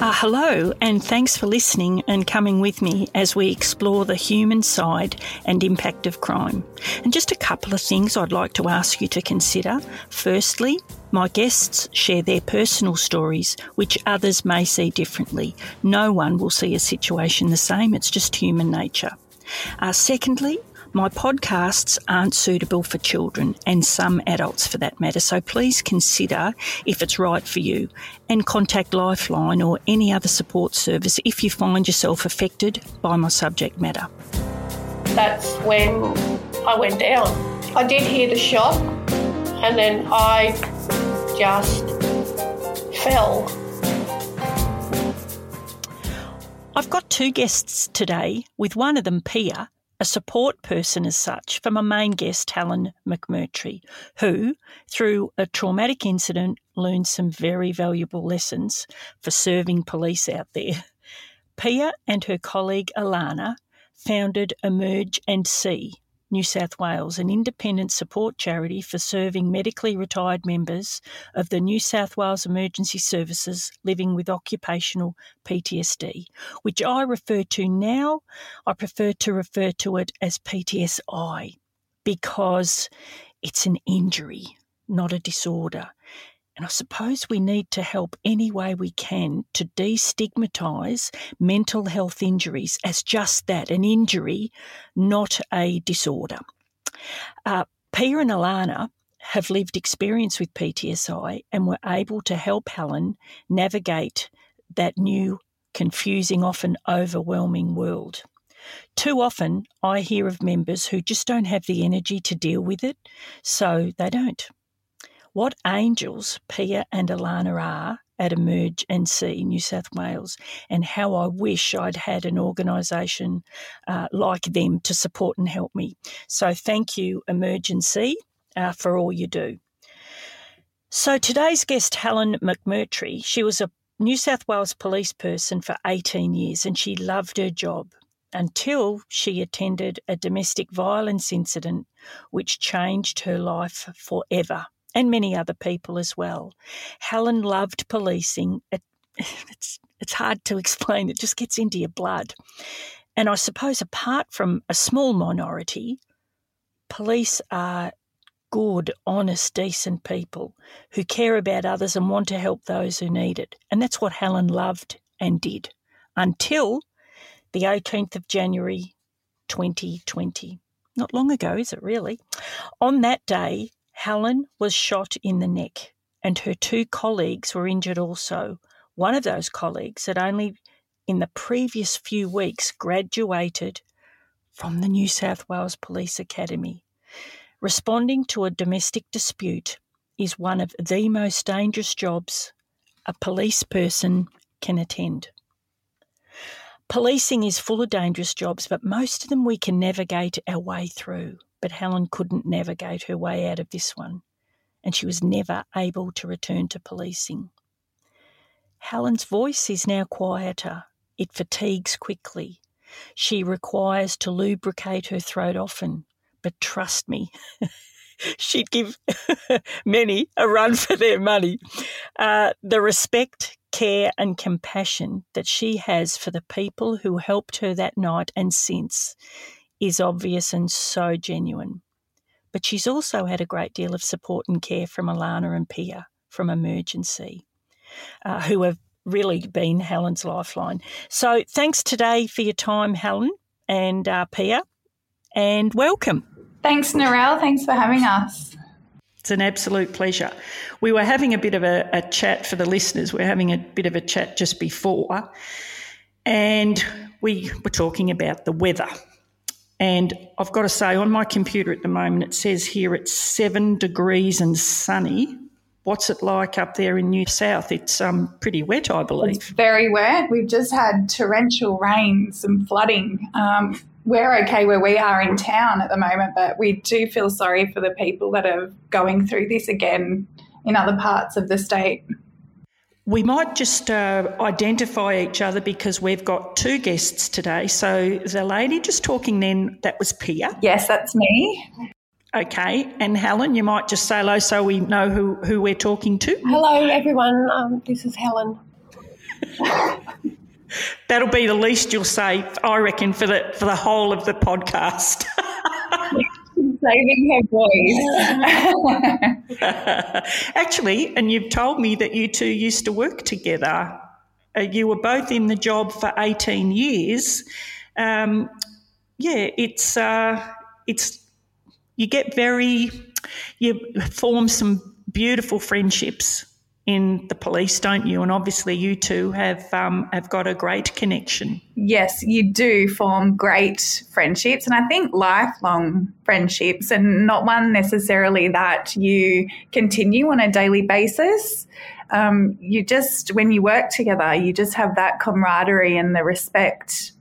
Uh, hello, and thanks for listening and coming with me as we explore the human side and impact of crime. And just a couple of things I'd like to ask you to consider. Firstly, my guests share their personal stories, which others may see differently. No one will see a situation the same, it's just human nature. Uh, secondly, my podcasts aren't suitable for children and some adults for that matter, so please consider if it's right for you and contact Lifeline or any other support service if you find yourself affected by my subject matter. That's when I went down. I did hear the shot and then I just fell. I've got two guests today, with one of them Pia, a support person as such for my main guest, Helen McMurtrie, who, through a traumatic incident, learned some very valuable lessons for serving police out there. Pia and her colleague Alana founded Emerge and See, New South Wales, an independent support charity for serving medically retired members of the New South Wales Emergency Services living with occupational PTSD, which I refer to now, I prefer to refer to it as PTSI because it's an injury, not a disorder. And I suppose we need to help any way we can to destigmatise mental health injuries as just that an injury, not a disorder. Uh, Pia and Alana have lived experience with PTSI and were able to help Helen navigate that new, confusing, often overwhelming world. Too often, I hear of members who just don't have the energy to deal with it, so they don't. What angels Pia and Alana are at Emerge and See New South Wales, and how I wish I'd had an organisation uh, like them to support and help me. So thank you, Emerge and See, uh, for all you do. So today's guest, Helen McMurtrie, she was a New South Wales police person for 18 years and she loved her job until she attended a domestic violence incident which changed her life forever and many other people as well. Helen loved policing. It, it's, it's hard to explain, it just gets into your blood. And I suppose, apart from a small minority, police are good, honest, decent people who care about others and want to help those who need it. And that's what Helen loved and did until the 18th of January 2020. Not long ago, is it really? On that day, Helen was shot in the neck, and her two colleagues were injured also. One of those colleagues had only in the previous few weeks graduated from the New South Wales Police Academy. Responding to a domestic dispute is one of the most dangerous jobs a police person can attend. Policing is full of dangerous jobs, but most of them we can navigate our way through but Helen couldn't navigate her way out of this one, and she was never able to return to policing. Helen's voice is now quieter. It fatigues quickly. She requires to lubricate her throat often, but trust me, she'd give many a run for their money. Uh, the respect, care, and compassion that she has for the people who helped her that night and since is obvious and so genuine. but she's also had a great deal of support and care from Alana and Pia from Emerge and See, uh, who have really been Helen's lifeline. So thanks today for your time, Helen and uh, Pia, and welcome. Thanks, Narelle. Thanks for having us. It's an absolute pleasure. We were having a bit of a, a chat for the listeners. We are having a bit of a chat just before, and we were talking about the weather. And I've got to say, on my computer at the moment, it says here it's seven degrees and sunny. What's it like up there in New South? It's um, pretty wet, I believe. It's very wet. We've just had torrential rains and flooding. Um, we're okay where we are in town at the moment, but we do feel sorry for the people that are going through this again in other parts of the state. We might just uh, identify each other because we've got two guests today. So the lady just talking then, that was Pia. Yes, that's me. Okay, and Helen, you might just say hello so we know who, who we're talking to. Hello, everyone. Um, this is Helen. That'll be the least you'll say, I reckon, for the for the whole of the podcast. Saving her voice. Actually, and you've told me that you two used to work together. Uh, you were both in the job for eighteen years. Um, yeah, it's uh, it's you get very you form some beautiful friendships in the police, don't you? And obviously, you two have um, have got a great connection. Yes, you do form great friendships, and I think lifelong friendships, and not one necessarily that you continue on a daily basis. Um, you just when you work together, you just have that camaraderie and the respect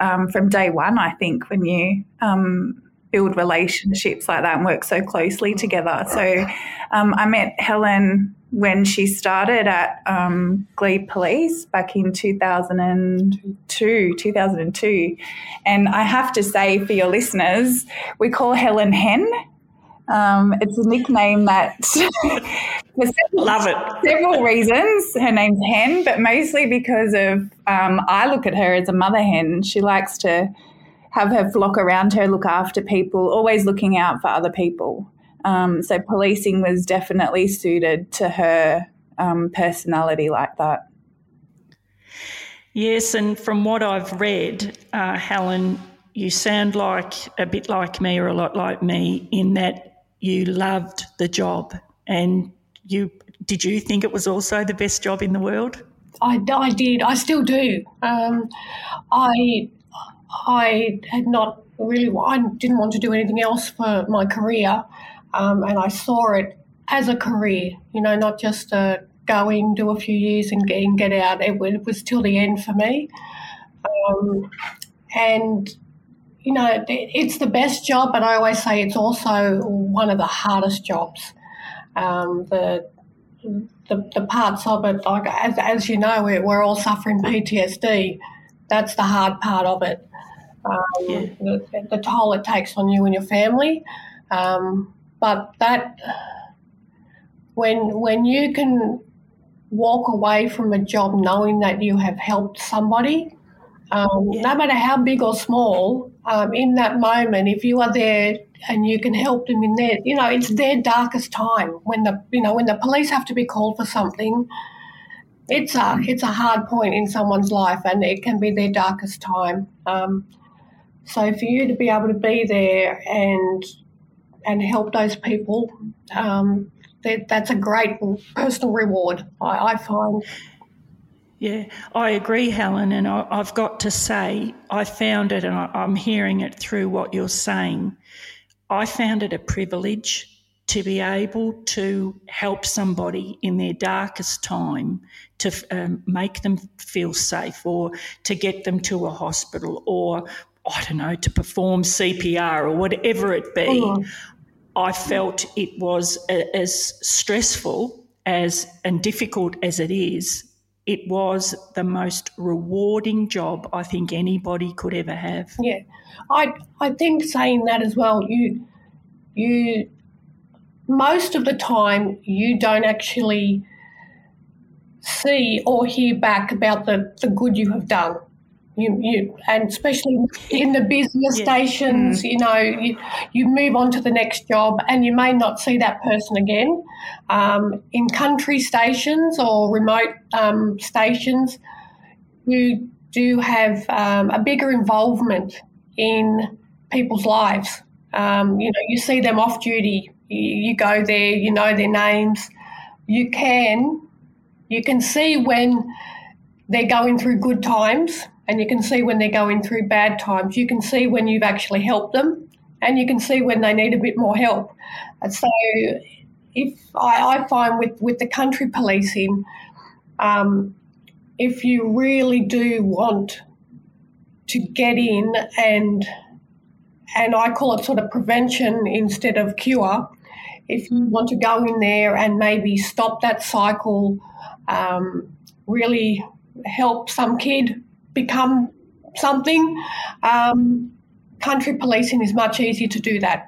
um, from day one. I think when you um, build relationships like that and work so closely together. So um, I met Helen when she started at um, Glebe Police back in 2002, 2002. And I have to say for your listeners, we call Helen Hen. Um, it's a nickname that, for several, love it. Several reasons. Her name's Hen, but mostly because of um, I look at her as a mother hen. She likes to have her flock around her, look after people, always looking out for other people. Um, so policing was definitely suited to her um, personality like that. Yes, and from what I've read, uh, Helen, you sound like a bit like me or a lot like me in that you loved the job and you did you think it was also the best job in the world? I, I did. I still do. Um, I I had not really. I didn't want to do anything else for my career, um, and I saw it as a career, you know, not just a go in, do a few years and get, and get out. It, it was till the end for me. Um, and, you know, it's the best job, but I always say it's also one of the hardest jobs. Um, the, the, the parts of it, like as, as you know, we're, we're all suffering PTSD. That's the hard part of it. Um, yeah. the, the, toll it takes on you and your family. Um, but that when when you can walk away from a job knowing that you have helped somebody, um, yeah. no matter how big or small, um, in that moment, if you are there and you can help them in their, you know, it's their darkest time when the, you know, when the police have to be called for something. It's a it's a hard point in someone's life, and it can be their darkest time. Um, so for you to be able to be there and and help those people, um, that, that's a great personal reward, I, I find. Yeah, I agree, Helen. And I, have got to say, I found it, and I, I'm hearing it through what you're saying. I found it a privilege to be able to help somebody in their darkest time to um, make them feel safe or to get them to a hospital or I don't know, to perform CPR or whatever it be. Oh. I felt it was as stressful as and difficult as it is. It was the most rewarding job I think anybody could ever have. Yeah, I I think saying that as well. You you most of the time you don't actually see or hear back about the, the good you have done. You, you, and especially in the busier yeah. stations, mm. you know, you, you move on to the next job and you may not see that person again. Um, in country stations or remote um, stations, you do have um, a bigger involvement in people's lives. Um, you know, you see them off duty, you, you go there, you know their names. You can, you can see when they're going through good times and you can see when they're going through bad times. You can see when you've actually helped them, and you can see when they need a bit more help. So, if I, I find with with the country policing, um, if you really do want to get in and and I call it sort of prevention instead of cure. If you want to go in there and maybe stop that cycle, um, really help some kid become something. Um, country policing is much easier to do that.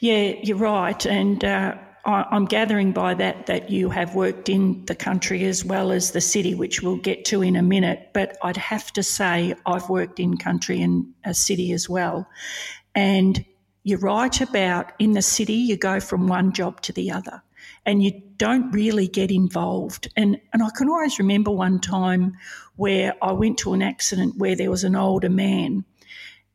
Yeah, you're right. And uh, I, am gathering by that that you have worked in the country as well as the city, which we'll get to in a minute. But I'd have to say I've worked in country and a city as well. And you're right about in the city, you go from one job to the other and you don't really get involved. And, and I can always remember one time where I went to an accident where there was an older man.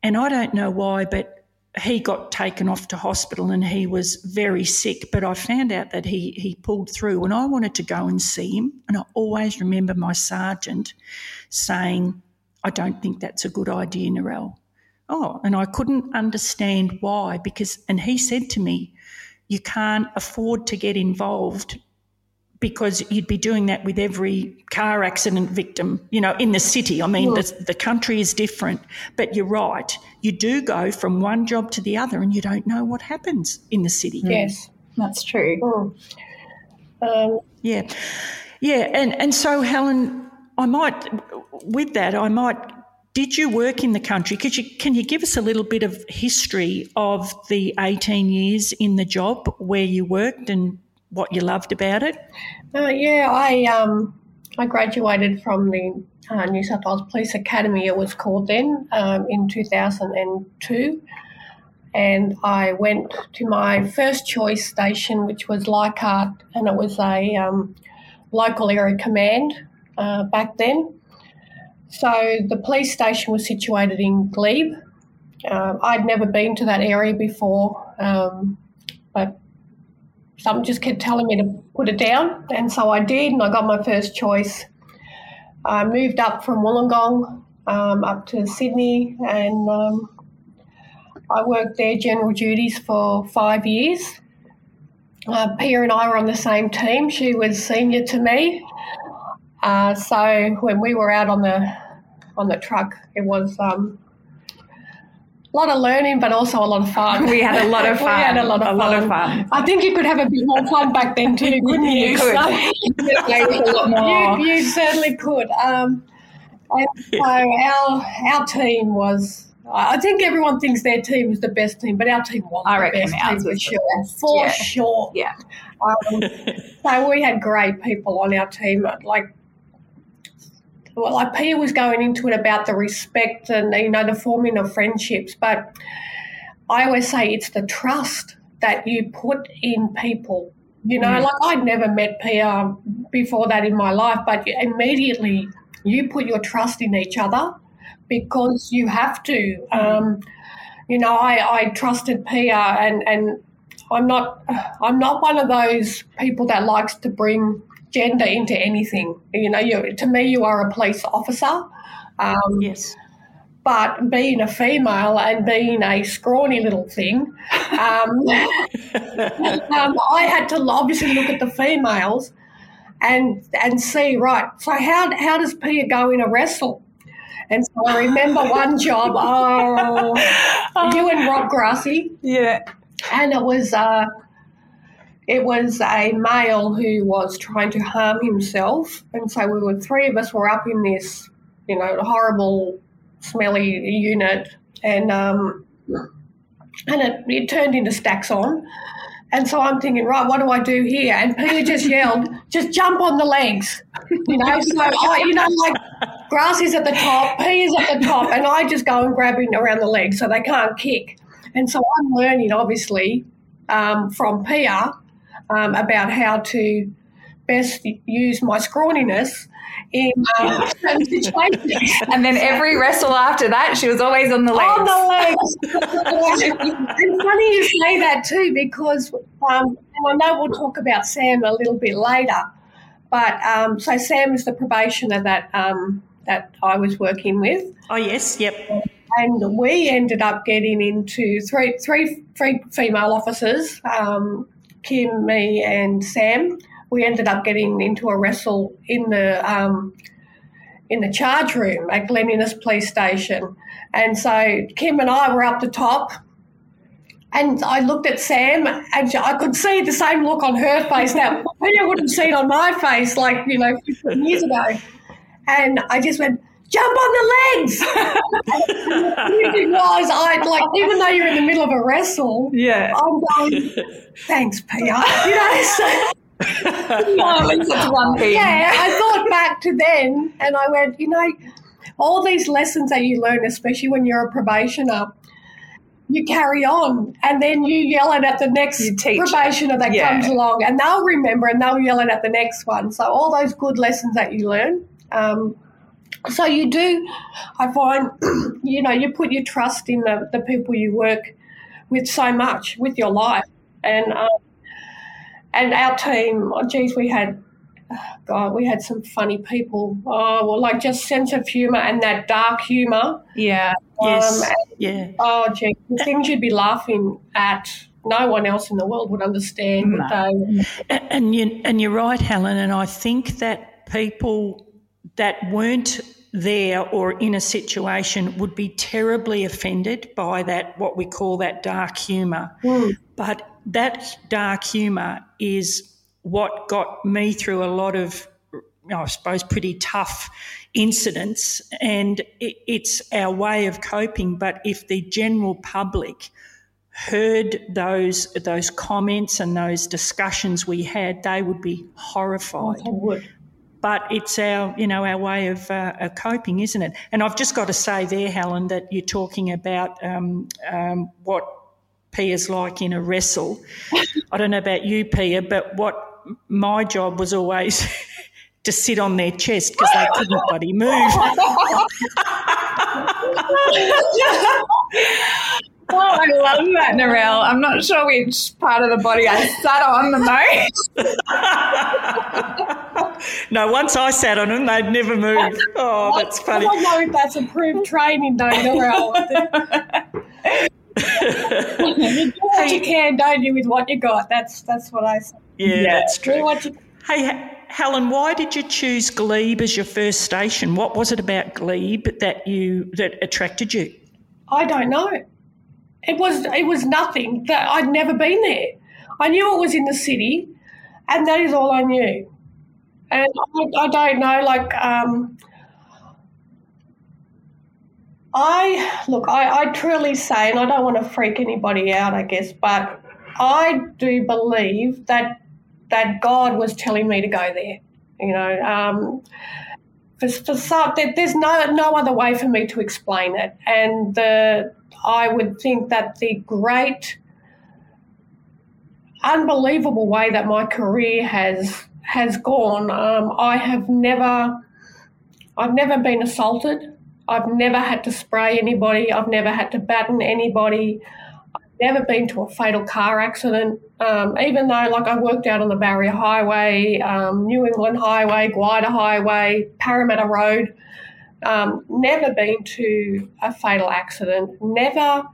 And I don't know why, but he got taken off to hospital and he was very sick. But I found out that he, he pulled through and I wanted to go and see him. And I always remember my sergeant saying, I don't think that's a good idea, Narelle. Oh, and I couldn't understand why because, and he said to me, you can't afford to get involved because you'd be doing that with every car accident victim, you know, in the city. I mean, the, the, country is different, but you're right. You do go from one job to the other and you don't know what happens in the city. Yes, that's true. Mm. Um, yeah. Yeah. And, and so, Helen, I might, with that, I might, did you work in the country? Could you, can you give us a little bit of history of the 18 years in the job where you worked and what you loved about it? Uh, yeah, I um, I graduated from the uh, New South Wales Police Academy, it was called then, um, in 2002. And I went to my first choice station, which was Leichhardt, and it was a um, local area command uh, back then. So the police station was situated in Glebe. Uh, I'd never been to that area before, um, but Something just kept telling me to put it down, and so I did, and I got my first choice. I moved up from Wollongong um, up to Sydney, and um, I worked there general duties for five years. Uh, Pia and I were on the same team. She was senior to me, uh, so when we were out on the on the truck, it was um, a lot of learning, but also a lot of fun. We had a lot of fun. we had a lot of, a fun. Lot of fun. I think you could have a bit more fun back then too, couldn't you? You could. you, you, certainly could. Um, so our our team was. I think everyone thinks their team was the best team, but our team was I the best team for sure. For yeah. sure. Yeah. Um, so we had great people on our team. Like well, like Pia was going into it about the respect and you know the forming of friendships, but I always say it's the trust that you put in people. You know, mm. like I'd never met Pia before that in my life, but immediately you put your trust in each other because you have to. Um, you know, I, I trusted Pia, and and I'm not I'm not one of those people that likes to bring gender into anything. You know, you, to me, you are a police officer. Um, yes. But being a female and being a scrawny little thing, um, um, I had to obviously look at the females and and see right. So how how does Pia go in a wrestle? And so I remember one job. Oh, you and Rob Grassy. Yeah. And it was. Uh, it was a male who was trying to harm himself, and so we were three of us were up in this, you know, horrible, smelly unit, and um, and it, it turned into stacks on, And so I'm thinking, right, what do I do here? And Pia just yelled, just jump on the legs. You know, so I, you know, like grass is at the top, P is at the top, and I just go and grab him around the legs so they can't kick. And so I'm learning, obviously, um, from Pia um, about how to best use my scrawniness in um, certain situations. And then every wrestle after that, she was always on the legs. On the legs. and funny you say that too, because um, and I know we'll talk about Sam a little bit later. But um, so Sam is the probationer that um, that I was working with. Oh yes, yep. And we ended up getting into three, three, three female officers, um, Kim, me, and Sam we ended up getting into a wrestle in the um, in the charge room at Glen Innes Police Station. And so Kim and I were up the top, and I looked at Sam, and I could see the same look on her face that I would have seen on my face, like you know, 15 years ago. And I just went, "Jump on the legs!" was I like, even though you're in the middle of a wrestle, yeah, I'm going, "Thanks, Pia," you know. So, yeah, I thought back to then and I went, you know, all these lessons that you learn, especially when you're a probationer, you carry on and then you yell it at the next probationer that yeah. comes along and they'll remember and they'll yell it at the next one. So all those good lessons that you learn. Um, so you do, I find, you know, you put your trust in the, the people you work with so much, with your life. And um, and our team, oh, geez, we had, God, we had some funny people. Oh, well, like just sense of humour and that dark humour. Yeah. Um, yes. And, yeah. Oh, gee, things you'd be laughing at. No one else in the world would understand. No. They, and you and you're right, Helen. And I think that people that weren't there or in a situation would be terribly offended by that what we call that dark humour. Mm. But that dark humour is what got me through a lot of, I suppose, pretty tough incidents, and it's our way of coping. But if the general public heard those those comments and those discussions we had, they would be horrified. Oh, would. But it's our, you know, our way of, uh, coping, isn't it? And I've just got to say there, Helen, that you're talking about um, um, what Pia's like in a wrestle. I don't know about you, Pia, but what my job was always to sit on their chest because they couldn't bloody move. oh, I love that, Narelle. I'm not sure which part of the body I sat on the most. no, once I sat on them, they'd never move. Oh, that's funny. I don't know if that's approved training, though, Narelle you do what you can, don't you, with what you got? That's that's what I say. Yeah, yeah. that's true. You- hey, Helen, why did you choose Glebe as your first station? What was it about Glebe that you that attracted you? I don't know. It was it was nothing. That I'd never been there. I knew it was in the city, and that is all I knew. And I, I don't know, like. Um, I look, I, I truly say, and I don't want to freak anybody out, I guess, but I do believe that that God was telling me to go there. You know, um, for, for some, there's no no other way for me to explain it, and the I would think that the great, unbelievable way that my career has has gone, um, I have never, I've never been assaulted. I've never had to spray anybody. I've never had to batten anybody. I've never been to a fatal car accident. Um, even though, like, I worked out on the Barrier Highway, um, New England Highway, Gwydir Highway, Parramatta Road. Um, never been to a fatal accident. Never.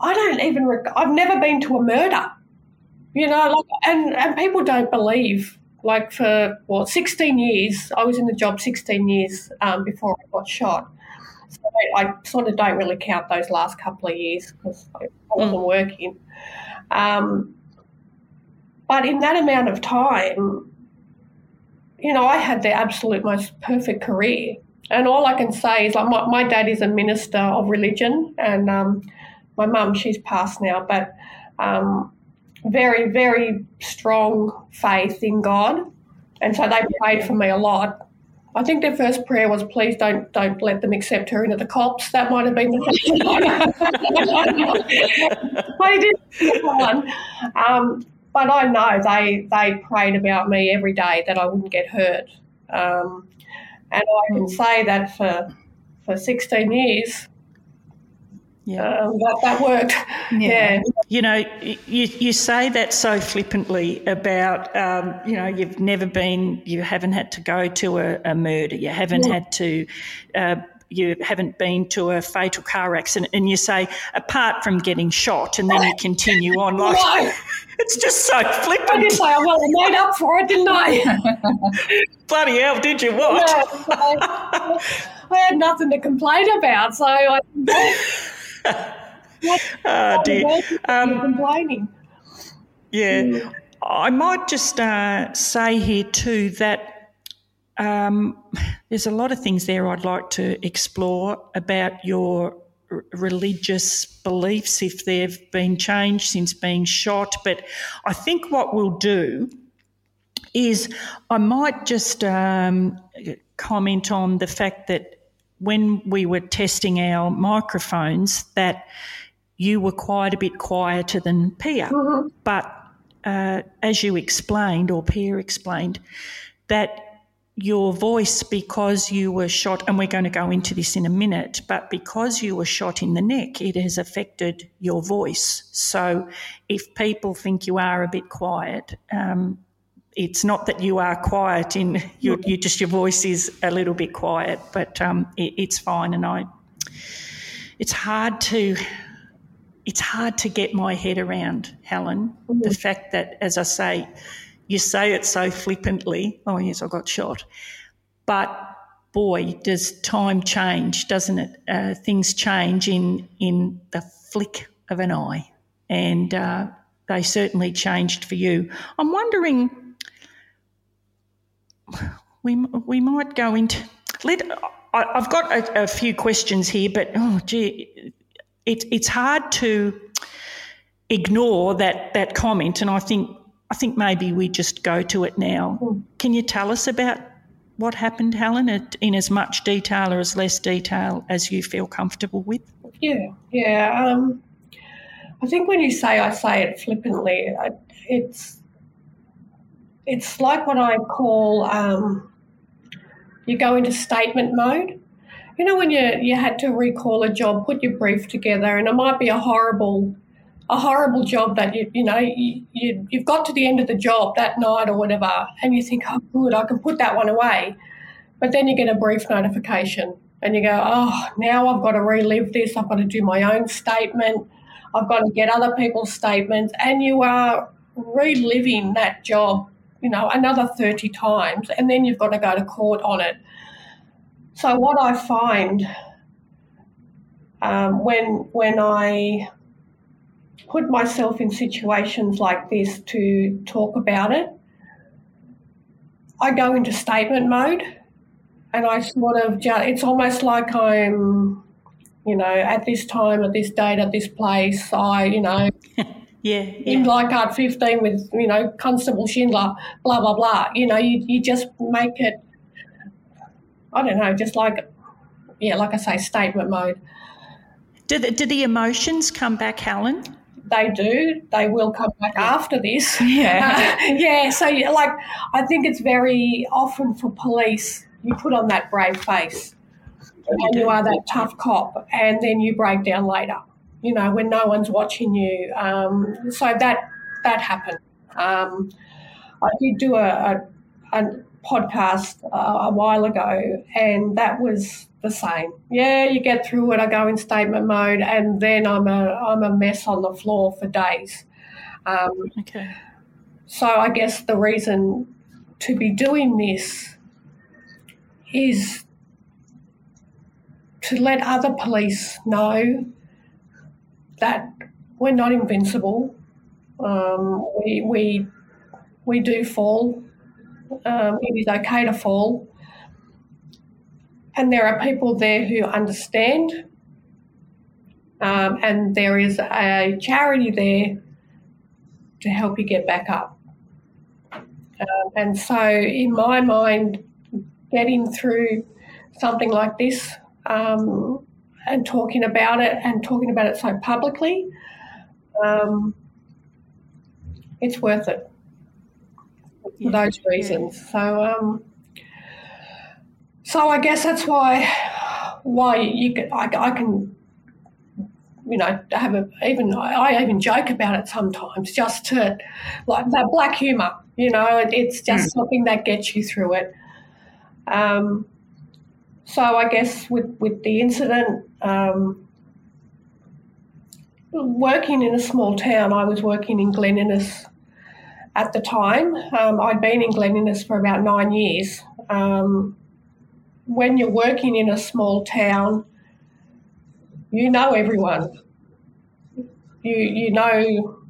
I don't even. Rec- I've never been to a murder. You know, like, and and people don't believe like for well 16 years i was in the job 16 years um, before i got shot. So I, I, sort of don't really count those last couple of years because i wasn't mm. working. Um, but in that amount of time you know i had the absolute most perfect career. And all i can say is like my, my dad is a minister of religion and um, my mum she's passed now but um, very, very strong faith in God. And so they prayed for me a lot. I think their first prayer was, "Please don't don't let them accept her into the cops." That might have been the did one. Um, but I know they they prayed about me every day that I wouldn't get hurt, um, and I can hmm. say that for for 16 years, yeah. Um, that, that worked. Yeah. yeah. You know, you, you say that so flippantly about, um, you know, you've never been, you haven't had to go to a, a murder, you haven't yeah. had to. Uh, you haven't been to a fatal car accident, and you say, apart from getting shot, and then you continue on like no. it's just so flippant. I just say, well, I made up for it, didn't I? Bloody hell, did you? What? Yeah, I, I had nothing to complain about, so I oh dear. Um, complaining. Yeah. Mm. I might just uh, say here too that um, there's a lot of things there I'd like to explore about your r- religious beliefs, if they've been changed since being shot. But I think what we'll do is I might just um, comment on the fact that when we were testing our microphones that you were quite a bit quieter than Pia. Mm-hmm. But uh, as you explained, or Pia explained, that your voice, because you were shot, and we're going to go into this in a minute, but because you were shot in the neck, it has affected your voice. So if people think you are a bit quiet, um, it's not that you are quiet in you, you just your voice is a little bit quiet, but um, it, it's fine. And I, it's hard to, it's hard to get my head around, Helen, mm-hmm. the fact that, as I say, you say it so flippantly. Oh yes, I got shot, but boy, does time change, doesn't it? Uh, things change in in the flick of an eye, and uh, they certainly changed for you. I'm wondering we we might go into let. I, have got a, a, few questions here, but oh gee, it's it's hard to ignore that that comment, and I think I think maybe we just go to it now. Mm. Can you tell us about what happened, Helen, in as much detail or as less detail as you feel comfortable with? Yeah, yeah. Um, I think when you say I say it flippantly, it's it's like what I call um, you go into statement mode. You know, when you, you had to recall a job, put your brief together, and it might be a horrible a horrible job that you you know you, you you've got to the end of the job that night or whatever, and you think, oh, good, I can put that one away, but then you get a brief notification, and you go, oh, now I've got to relive this. I've got to do my own statement. I've got to get other people's statements, and you are reliving that job you know, another 30 times, and then you've got to go to court on it. So what I find um, when when I put myself in situations like this to talk about it, I go into statement mode, and I sort of just, it's almost like I'm, you know, at this time, at this date, at this place. I, you know. Yeah, yeah. In Leichhardt 15 with, you know, Constable Schindler, blah, blah, blah. You know, you, you just make it, I don't know, just like, yeah, like I say, statement mode. Do the, do the emotions come back, Helen? They do. They will come back yeah. after this. Yeah. Uh, yeah. So, like, I think it's very often for police, you put on that brave face and you are that tough cop, and then you break down later you know, when no one's watching you. Um, so that that happened. Um, I did do a, a, a podcast uh, a while ago, and that was the same. Yeah, you get through it. I go in statement mode, and then I'm a I'm a mess on the floor for days. Um, okay. So I guess the reason to be doing this is to let other police know that we're not invincible. Um, we, we, we do fall. Um, it is okay to fall. And there are people there who understand. Um, and there is a charity there to help you get back up. Um, and so, in my mind, getting through something like this um, and talking about it and talking about it so publicly, um, it's worth it for yeah, those reasons. Yeah. So, um, so I guess that's why why you can, I, I can you know, have a even I even joke about it sometimes, just to like that black humour. You know, it's just mm. something that gets you through it. Um, so I guess with with the incident, um, working in a small town, I was working in Glen Innes at the time. Um, I'd been in Glen Innes for about nine years. Um, when you're working in a small town, you know everyone. You you know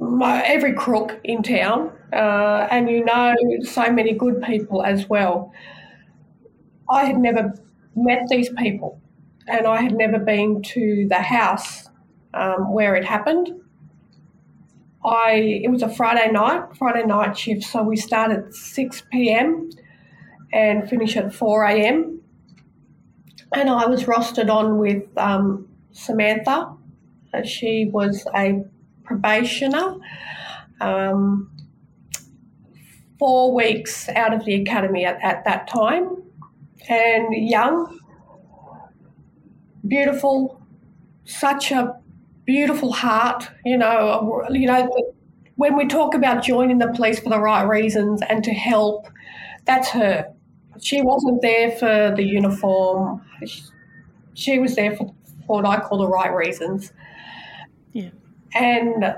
my, every crook in town, uh, and you know so many good people as well. I had never met these people, and I had never been to the house um, where it happened. I it was a Friday night, Friday night shift, so we start at six p.m. and finish at four a.m. And I was rostered on with um, Samantha. Uh, she was a probationer. Um, four weeks out of the academy at, at that time, and young, beautiful, such a beautiful heart. You know, you know, when we talk about joining the police for the right reasons and to help, that's her. She wasn't there for the uniform. She was there for, for what I call the right reasons. Yeah. And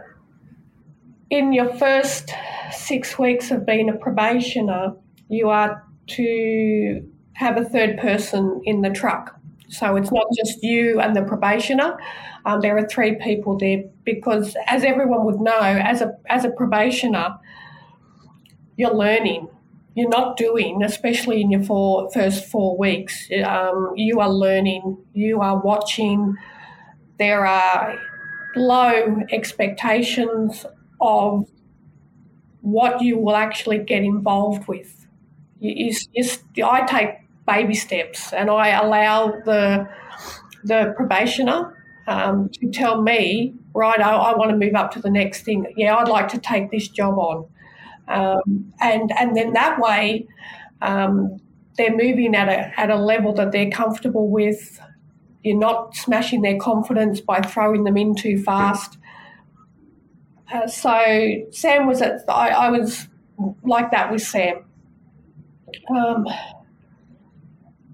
in your first six weeks of being a probationer, you are to have a third person in the truck. So it's not just you and the probationer. Um, there are three people there because, as everyone would know, as a as a probationer, you're learning. You're not doing, especially in your four, first four weeks. Um, you are learning. You are watching. There are low expectations of what you will actually get involved with. You, you, you, I take baby steps and I allow the, the probationer um, to tell me, right, I, I, want to move up to the next thing. Yeah, I'd like to take this job on. Um, and, and then that way, um, they're moving at a, at a level that they're comfortable with. You're not smashing their confidence by throwing them in too fast. Uh, so Sam was at, I, I, was like that with Sam. Um,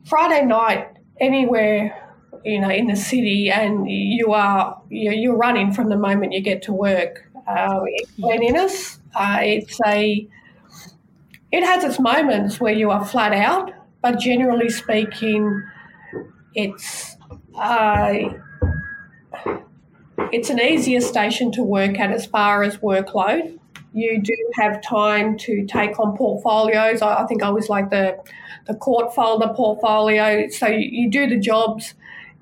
Friday night, anywhere, you know, in the city, and you are you're, running from the moment you get to work. Uh, uh, it's a it has its moments where you are flat out, but generally speaking, it's uh, it's an easier station to work at as far as workload. You do have time to take on portfolios. I, I think I was like the the court folder portfolio. So you, you do the jobs,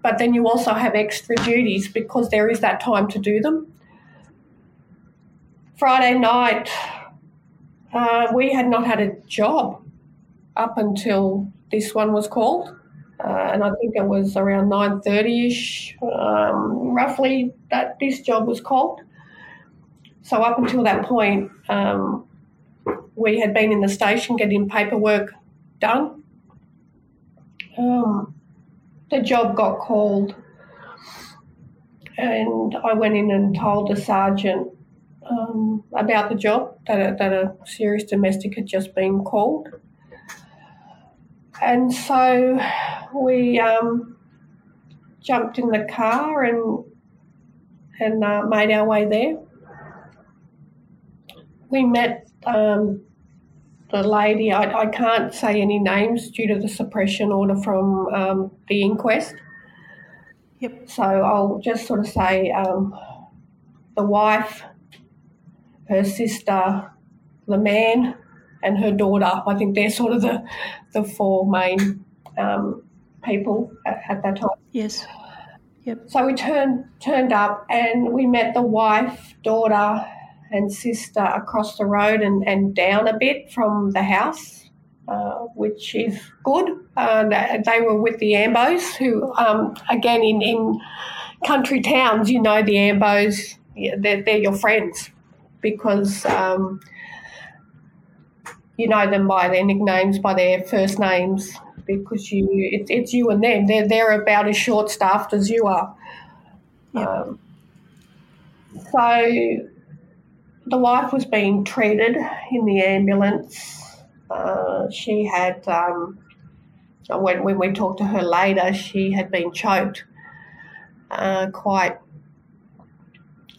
but then you also have extra duties because there is that time to do them. Friday night, uh, we had not had a job up until this one was called uh, and I think it was around 9.30ish, um, roughly, that this job was called. So up until that point, um, we had been in the station getting paperwork done. Um, the job got called, and I went in and told the sergeant um, about the job that a, that a serious domestic had just been called. And so we um, jumped in the car and and uh, made our way there. We met um, the lady. I, I, can't say any names due to the suppression order from um, the inquest. Yep. So I'll just sort of say um, the wife, her sister, the man, and her daughter. I think they're sort of the the four main um, people at, at that time. Yes. Yep. So we turned turned up and we met the wife, daughter, and sister across the road and, and down a bit from the house, uh, which is good. Uh, they were with the Ambos, who, um, again, in, in country towns, you know the Ambos, they're, they're your friends because um, you know them by their nicknames, by their first names, because you it, it's you and them. They're they're about as short staffed as you are. Yep. Um, so the wife was being treated in the ambulance. Uh, she had um, when when we talked to her later, she had been choked uh, quite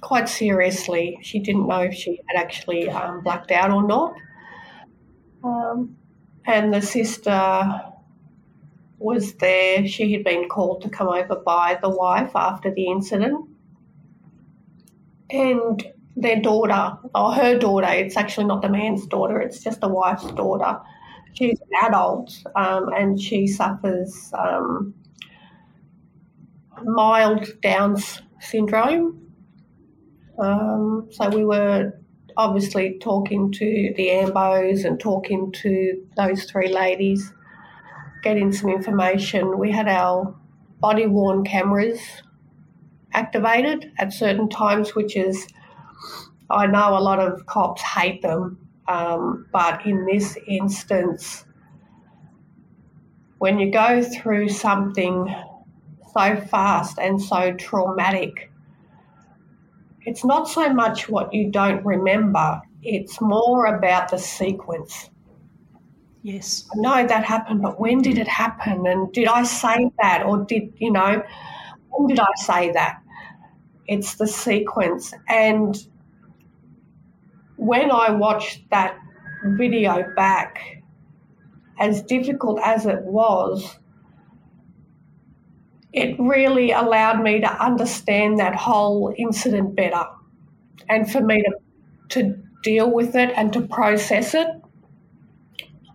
quite seriously. She didn't know if she had actually um, blacked out or not. Um, and the sister was there. She had been called to come over by the wife after the incident. And their daughter, or her daughter, it's actually not the man's daughter, it's just the wife's daughter. She's an adult um, and she suffers um, mild Down's syndrome. Um, so we were obviously talking to the Ambos and talking to those three ladies, getting some information. We had our body worn cameras activated at certain times, which is, I know a lot of cops hate them, um, but in this instance, when you go through something so fast and so traumatic, it's not so much what you don't remember, it's more about the sequence. Yes. I know that happened, but when did it happen? And did I say that? Or did, you know, when did I say that? It's the sequence. And when I watched that video back, as difficult as it was, it really allowed me to understand that whole incident better and for me to, to deal with it and to process it.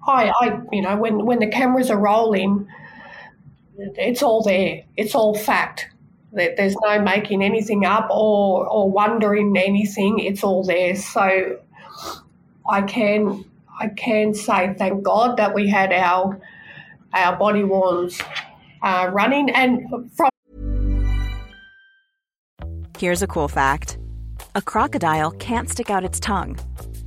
I, I, you know, when, when the cameras are rolling, it's all there. It's all fact. There's no making anything up or, or wondering anything. It's all there. So I can I can say thank God that we had our our body worns uh, running and from. Here's a cool fact a crocodile can't stick out its tongue.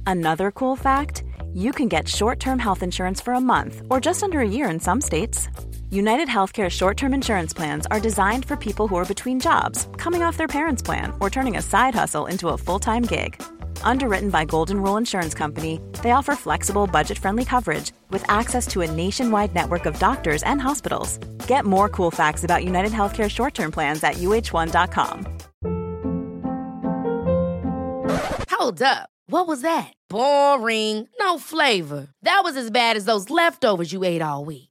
Another cool fact you can get short term health insurance for a month or just under a year in some states. United Healthcare short term insurance plans are designed for people who are between jobs, coming off their parents' plan, or turning a side hustle into a full time gig. Underwritten by Golden Rule Insurance Company, they offer flexible, budget friendly coverage with access to a nationwide network of doctors and hospitals. Get more cool facts about United Healthcare short term plans at uhone.com. Hold up. What was that? Boring. No flavor. That was as bad as those leftovers you ate all week.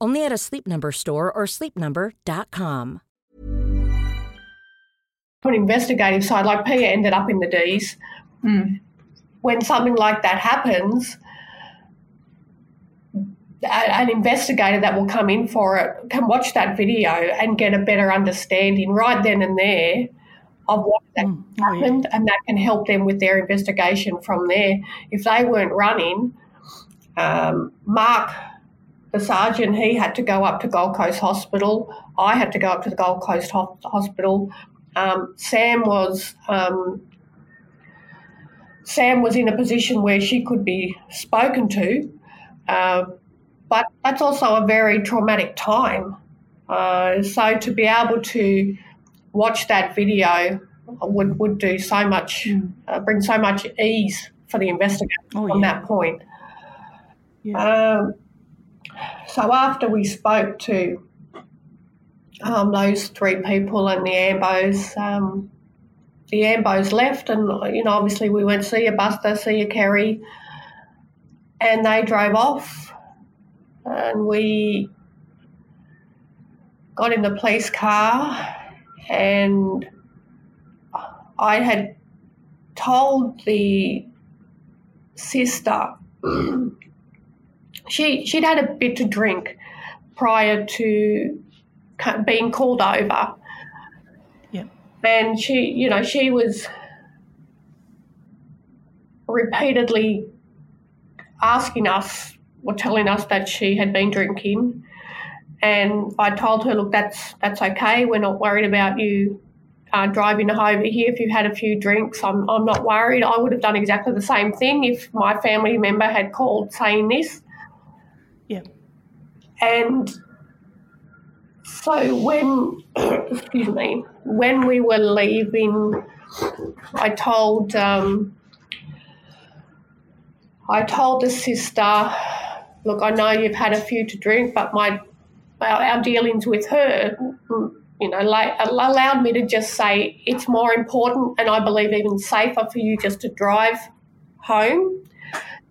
Only at a Sleep Number store or sleepnumber.com. an investigative side, like Pia ended up in the D's. Mm. When something like that happens, an investigator that will come in for it can watch that video and get a better understanding right then and there of what mm. oh, happened, yeah. and that can help them with their investigation from there. If they weren't running, um, Mark, the sergeant, he had to go up to Gold Coast Hospital. I had to go up to the Gold Coast ho- Hospital. Um, Sam was um, Sam was in a position where she could be spoken to. Uh, but that's also a very traumatic time. Uh, so to be able to watch that video would, would do so much, mm. uh, bring so much ease for the investigator oh, from yeah. that point. Yeah. Um, so after we spoke to um, those three people and the Ambos, um, the Ambos left, and you know obviously we went see a Buster, see a Kerry, and they drove off and we got in the police car and I had told the sister she she'd had a bit to drink prior to being called over. Yeah. And she, you know, she was repeatedly asking us or telling us that she had been drinking. And I told her, look, that's that's okay. We're not worried about you uh, driving over here if you've had a few drinks. I'm, I'm not worried. I would have done exactly the same thing if my family member had called saying this. Yeah. And so when, excuse me, when we were leaving, I told um, I told the sister look, I know you've had a few to drink, but my our, dealings with her, you know, allowed me to just say it's more important, and I believe even safer for you just to drive home,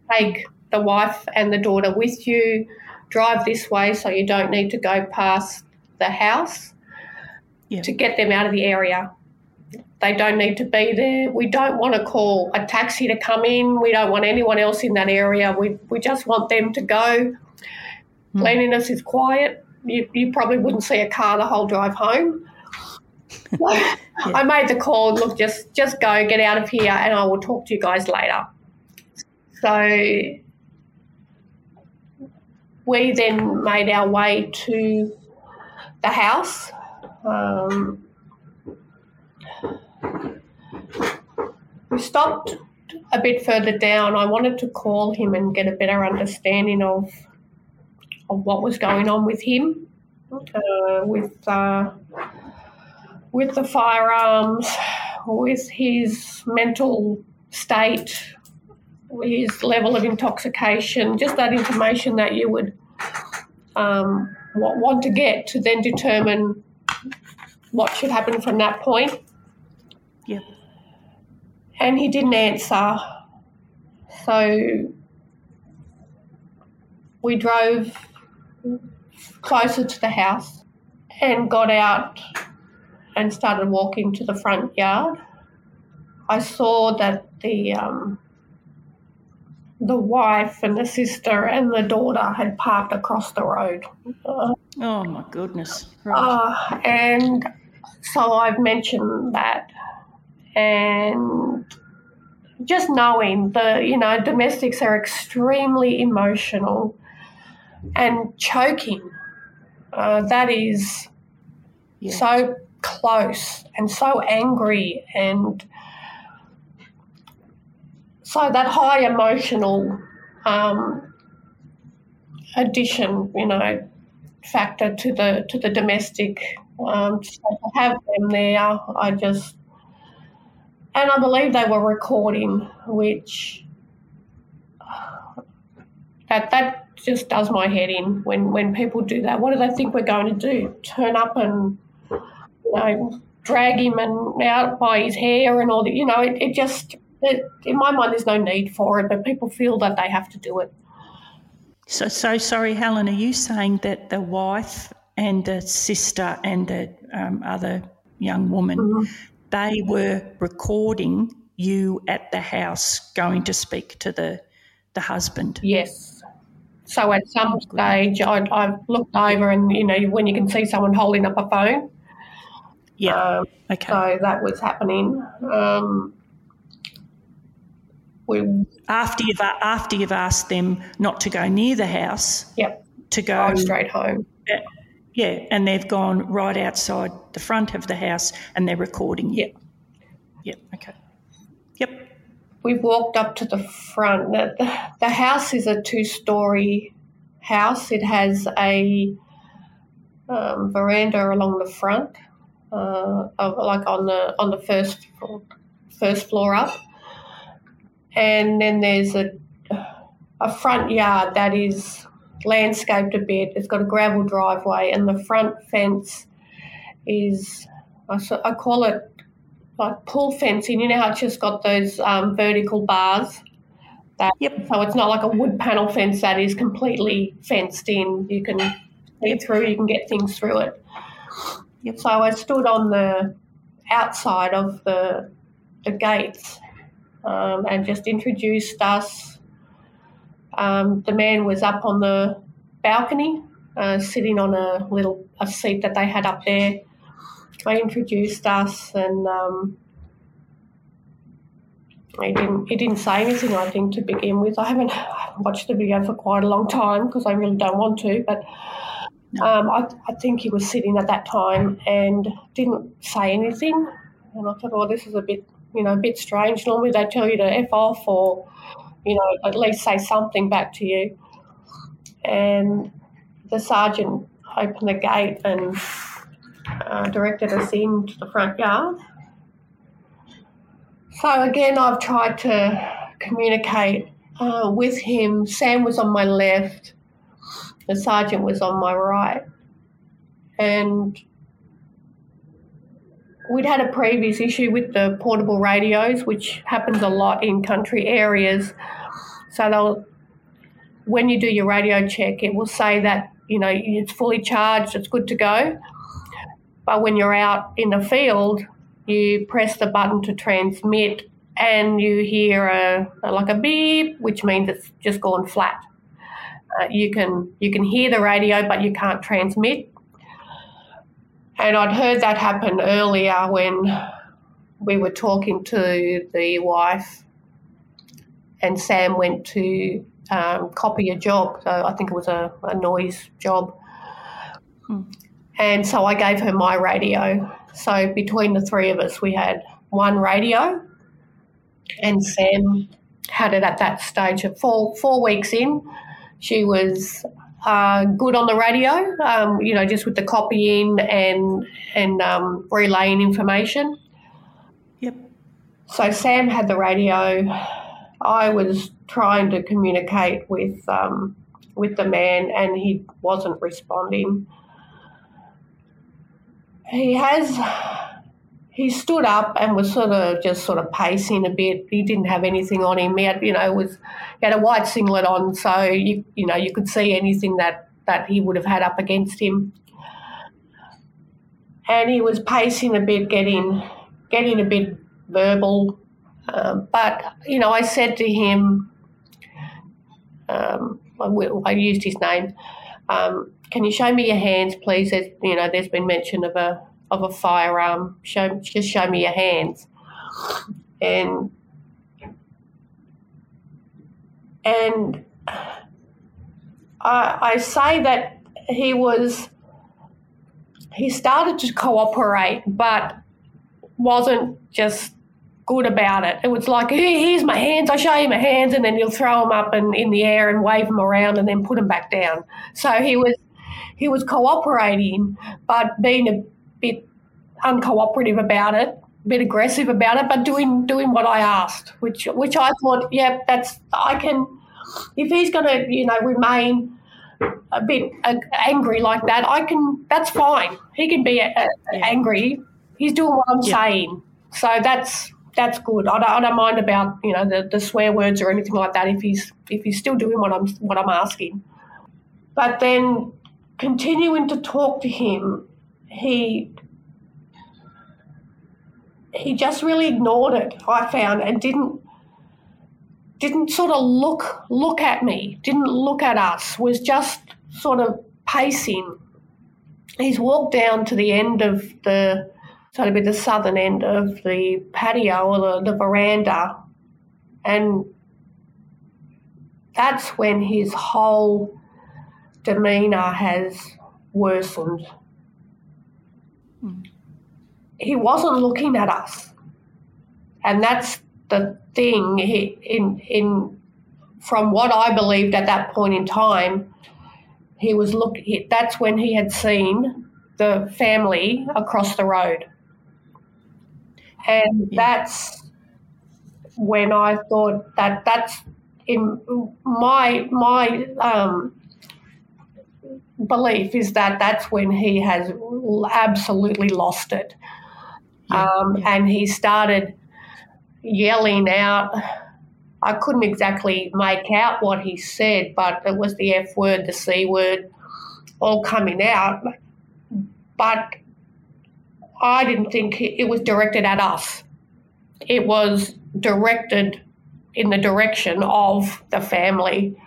take the wife and the daughter with you, drive this way so you don't need to go past the house yeah. to get them out of the area. They don't need to be there. We don't want to call a taxi to come in. We don't want anyone else in that area. We, we just want them to go. Mm. Cleanliness is quiet. You, you probably wouldn't see a car the whole drive home. yeah. I made the call. Look, just just go, get out of here, and I will talk to you guys later. So we then made our way to the house. Um, we stopped a bit further down. I wanted to call him and get a better understanding of of what was going on with him, uh, with uh, with the firearms, with his mental state, his level of intoxication, just that information that you would um, want to get to then determine what should happen from that point. Yeah. And he didn't answer. So we drove closer to the house and got out and started walking to the front yard. I saw that the um, the wife and the sister and the daughter had parked across the road. Uh, oh my goodness! Right. Uh, and so I've mentioned that and just knowing the you know domestics are extremely emotional and choking uh, that is yeah. so close and so angry and so that high emotional um, addition you know factor to the to the domestic um, so to have them there i just and I believe they were recording, which that that just does my head in when when people do that. What do they think we're going to do? Turn up and you know drag him and out by his hair and all that? You know, it, it just in my mind there's no need for it, but people feel that they have to do it. So so sorry, Helen. Are you saying that the wife and the sister and the um, other young woman? Mm-hmm they were recording you at the house going to speak to the the husband. Yes. So at some stage, I, I looked over, and you know, when you can see someone holding up a phone. Yeah. Um, okay. So that was happening. Um, we after you've after you've asked them not to go near the house. Yep. To go straight home. Yeah, and they've gone right outside the front of the house, and they're recording. Yep. Yep. Okay. Yep. we walked up to the front. The, the house is a two story house. It has a um, veranda along the front, uh, of, like on the on the first floor, first floor up, and then there's a a front yard that is landscaped a bit. It's got a gravel driveway, and the front fence is I, call it like pull fencing. You know how it's just got those um, vertical bars. That, Yep. So it's not like a wood panel fence that is completely fenced in. You can see through. You can get things through it. Yep. So I stood on the outside of the the gates um, and just introduced us. Um, the man was up on the balcony, uh, sitting on a little a seat that they had up there. I introduced us, and um, he didn't he didn't say anything. I think to begin with, I haven't, I haven't watched the video for quite a long time because I really don't want to, but. Um, I, I think he was sitting at that time and didn't say anything. And I thought, well, this is a bit, you know, a bit strange. Normally they tell you to F off or, you know, at least say something back to you. And the sergeant opened the gate and uh, directed us into the front yard. So again, I've tried to communicate uh, with him. Sam was on my left, the sergeant was on my right, and we'd had a previous issue with the portable radios, which happens a lot in country areas. So they'll, when you do your radio check, it will say that you know it's fully charged, it's good to go. But when you're out in the field, you press the button to transmit, and you hear a, a like a beep, which means it's just gone flat. Uh, you can you can hear the radio, but you can't transmit. And I'd heard that happen earlier when we were talking to the wife, and Sam went to um, copy a job. So I think it was a, a noise job. And so I gave her my radio. So between the three of us, we had one radio, and Sam had it at that stage. Four four weeks in, she was uh, good on the radio. Um, you know, just with the copying and and um, relaying information. Yep. So Sam had the radio. I was trying to communicate with um, with the man, and he wasn't responding. He has. He stood up and was sort of just sort of pacing a bit. He didn't have anything on him. He had, you know, was he had a white singlet on, so you you know you could see anything that that he would have had up against him. And he was pacing a bit, getting getting a bit verbal. Um, but you know, I said to him, um, I, I used his name. Um, can you show me your hands, please? There's, you know, there's been mention of a of a firearm. Show just show me your hands. And and I, I say that he was he started to cooperate, but wasn't just good about it. It was like, "Here- here's my hands, I show you my hands, and then he'll throw them up and in the air and wave them around and then put them back down. So he was he was cooperating, but being a bit uncooperative about it, a bit aggressive about it, but doing doing what I asked, which which I thought, yeah, that's I can. If he's going to, you know, remain a bit uh, angry like that, I can. That's fine. He can be uh, angry. He's doing what I'm saying, so that's that's good. I don't, I don't mind about you know the, the swear words or anything like that if he's if he's still doing what I'm what I'm asking. But then continuing to talk to him, he he just really ignored it. I found and didn't didn't sort of look look at me, didn't look at us. Was just sort of pacing. He's walked down to the end of the so to be the southern end of the patio or the, the veranda, and that's when his whole demeanour has worsened. He wasn't looking at us, and that's the thing. He, in in from what I believed at that point in time, he was look. That's when he had seen the family across the road, and that's when I thought that that's in my my um, belief is that that's when he has absolutely lost it. Yeah, um, yeah. And he started yelling out. I couldn't exactly make out what he said, but it was the F word, the C word, all coming out. But I didn't think it was directed at us. It was directed in the direction of the family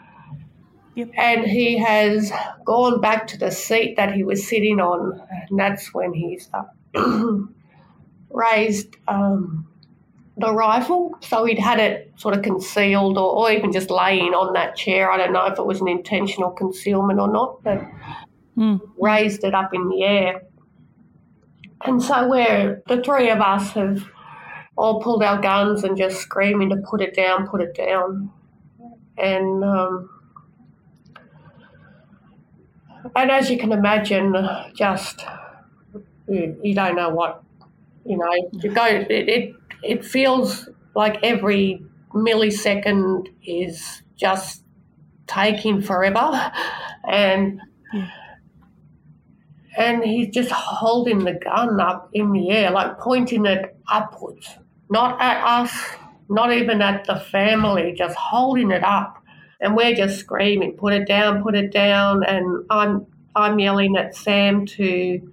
Yep. And he has gone back to the seat that he was sitting on, and that's when he's uh, raised um, the rifle. So he'd had it sort of concealed or, or, even just laying on that chair. I don't know if it was an intentional concealment or not, but mm. raised it up in the air. And so we're, the three of us have all pulled our guns and just screaming to put it down, put it down. And um, and as you can imagine, just you, you don't know what you know. You go. It, it it feels like every millisecond is just taking forever, and. And he's just holding the gun up in the air, like pointing it upwards, not at us, not even at the family, just holding it up and we're just screaming, put it down, put it down, and I'm I'm yelling at Sam to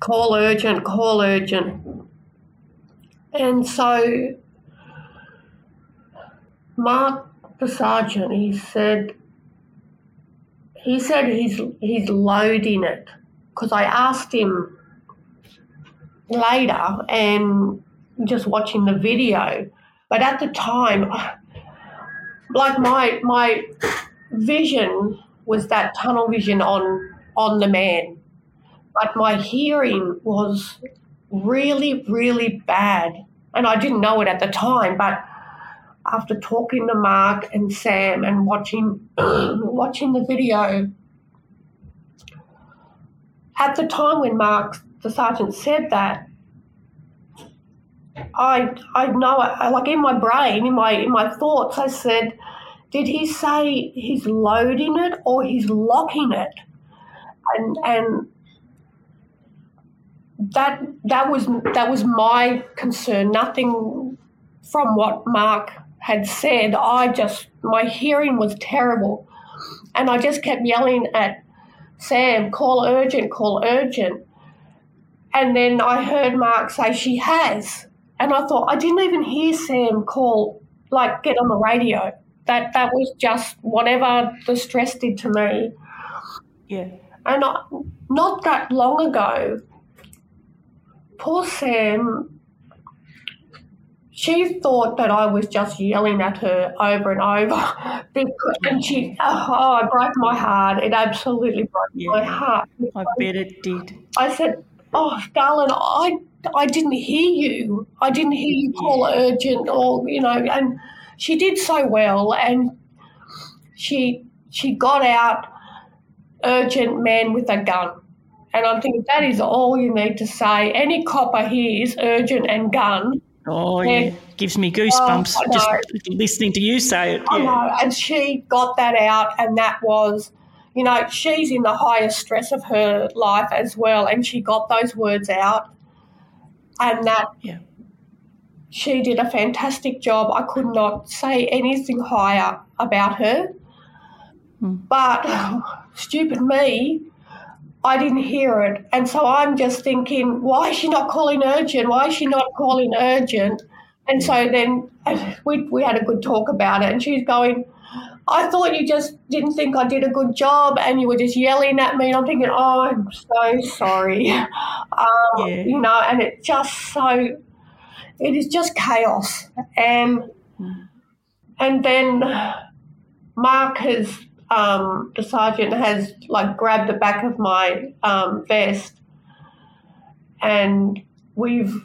call urgent, call urgent. And so Mark the sergeant, he said he said he's he's loading it because I asked him later and just watching the video. But at the time, like my my vision was that tunnel vision on on the man, but my hearing was really really bad, and I didn't know it at the time. But after talking to Mark and Sam and watching watching the video, at the time when Mark the sergeant said that, I I know uh, like in my brain, in my in my thoughts, I said, did he say he's loading it or he's locking it? And and that that was that was my concern. Nothing from what Mark had said. I just my hearing was terrible, and I just kept yelling at Sam, "Call urgent! Call urgent!" And then I heard Mark say, "She has." And I thought, I didn't even hear Sam call, like, get on the radio. That that was just whatever the stress did to me. Yeah. And I, not that long ago, poor Sam, she thought that I was just yelling at her over and over. because, and she, oh, it broke my heart. It absolutely broke yeah. my heart. I bet it did. I said, oh, darling, I I didn't hear you. I didn't hear you call urgent or, you know, and she did so well and she she got out urgent man with a gun. And I'm thinking that is all you need to say. Any copper hears urgent and gun. Oh yeah, gives me oh, goosebumps oh, just listening to you say it. Yeah. I know, and she got that out, and that was, you know, she's in the highest stress of her life as well, and she got those words out, and that yeah. she did a fantastic job. I could not say anything higher about her. Mm. But stupid me, I didn't hear it. And so I'm just thinking, why is she not calling urgent? Why is she not calling urgent? And so then we, we had a good talk about it. And she's going, I thought you just didn't think I did a good job and you were just yelling at me. And I'm thinking, oh, I'm so sorry. Um, yeah. You know, and it just so, it is just chaos. And, and then Mark has, um, the sergeant has like grabbed the back of my um, vest and we've,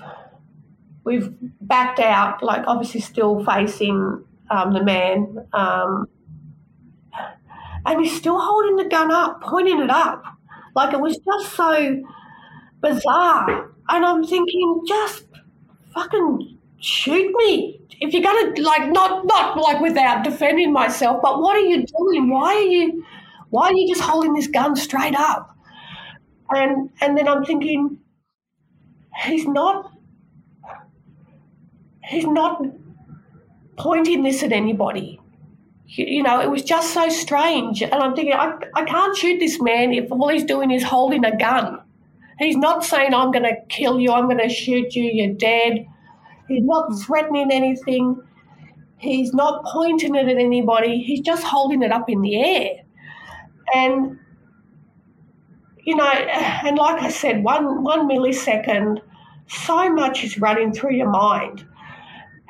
we've backed out, like obviously still facing um, the man. Um, and he's still holding the gun up, pointing it up. Like it was just so bizarre. And I'm thinking, just fucking shoot me. If you're gonna like not not like without defending myself, but what are you doing? Why are you why are you just holding this gun straight up? And and then I'm thinking, he's not he's not pointing this at anybody you know, it was just so strange. And I'm thinking, I, I can't shoot this man if all he's doing is holding a gun. He's not saying, I'm going to kill you, I'm going to shoot you, you're dead. He's not hmm. threatening anything. He's not pointing it at anybody. He's just holding it up in the air. And, you know, and like I said, one, one millisecond, so much is running through your mind.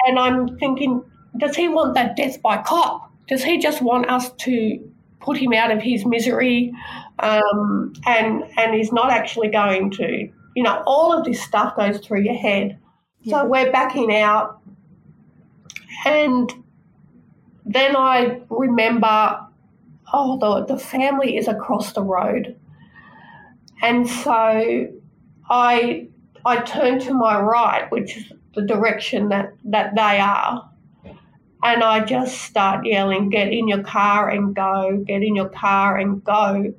And I'm thinking, does he want that death by cop? Does he just want us to put him out of his misery? Um, and and he's not actually going to, you know, all of this stuff goes through your head. Yeah. So we're backing out, and then I remember, oh, the the family is across the road, and so I I turn to my right, which is the direction that that they are, and I just start yelling, get in your car and go, get in your car and go.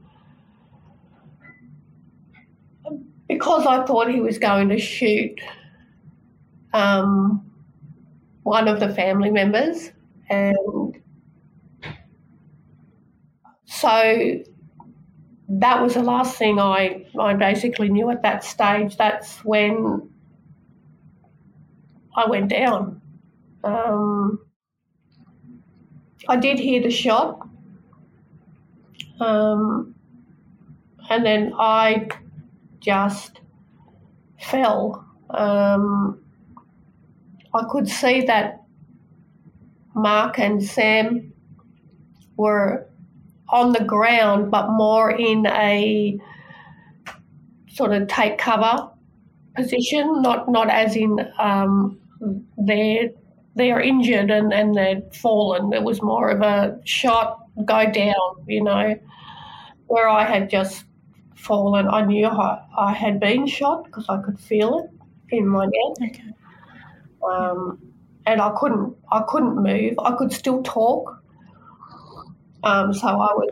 Because I thought he was going to shoot um, one of the family members. And so that was the last thing I, I basically knew at that stage. That's when I went down. Um, I did hear the shot. Um, and then I just fell. Um, I could see that Mark and Sam were on the ground, but more in a sort of take cover position, not not as in um, they're they're injured and, and they'd fallen. It was more of a shot, go down, you know, where I had just fallen. I knew I, I had been shot because I could feel it in my neck. Okay. Um, and I couldn't, I couldn't move. I could still talk. Um, so I was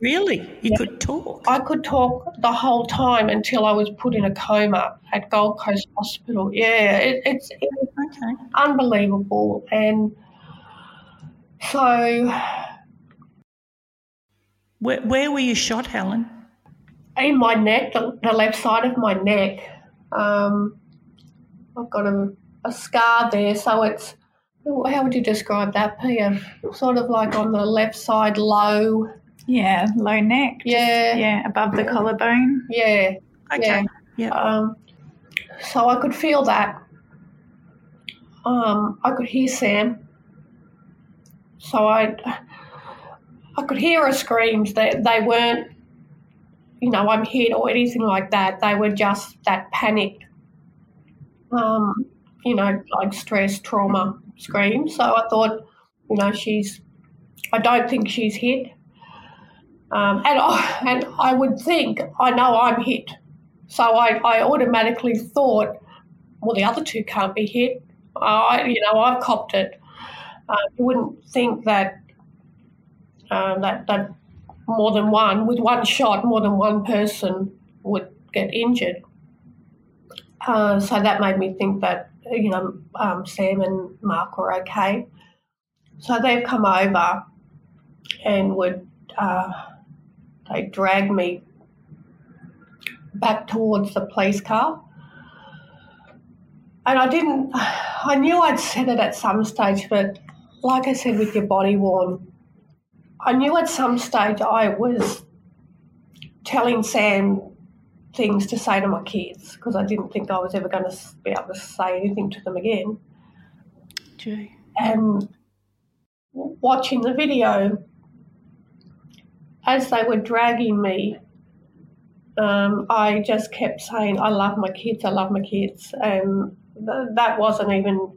really you yeah, could talk. I could talk the whole time until I was put in a coma at Gold Coast Hospital. Yeah, it, it's, it's okay. unbelievable, and so. Where, where were you shot, Helen? In my neck, the, the left side of my neck. Um, I've got a, a scar there, so it's how would you describe that, Pia? Sort of like on the left side, low. Yeah, low neck. Yeah. Just, yeah, above the collarbone. Yeah. Okay. Yeah. Um, so I could feel that. Um, I could hear Sam. So I, I could hear her screams. They, they weren't, you know, I'm hit or anything like that. They were just that panic. Um, you know, like stress, trauma scream. So I thought, you know, she's, I don't think she's hit. Um, and, I, and I would think, I know I'm hit. So I, I automatically thought, well, the other two can't be hit. I, you know, I've copped it. Uh, you wouldn't think that, uh, that that more than one, with one shot, more than one person would get injured. Uh, so that made me think that you know, um, Sam and Mark were okay. So they've come over and would uh, they dragged me back towards the police car. And I didn't, I knew I'd said it at some stage, but like I said with your body worn, I knew at some stage I was telling Sam things to say to my kids because I didn't think I was ever going to be able to say anything to them again. Gee. And watching the video, as they were dragging me, um, I just kept saying, I love my kids, I love my kids. And th- that wasn't even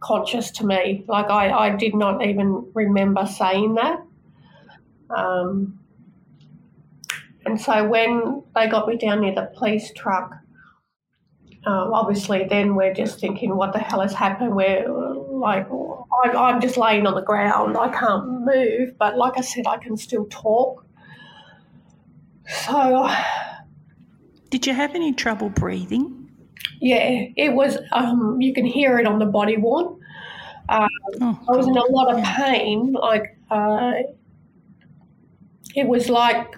conscious to me. Like, I, I did not even remember saying that. Um, and so when they got me down near the police truck, um, obviously then we're just thinking, what the hell has happened? We're like, I, I'm just laying on the ground. I can't move, but like I said, I can still talk. So, Did you have any trouble breathing? yeah, it was, um, you can hear it on the body worn. Uh, Oh, I was in a lot of pain. Like, uh, it was like,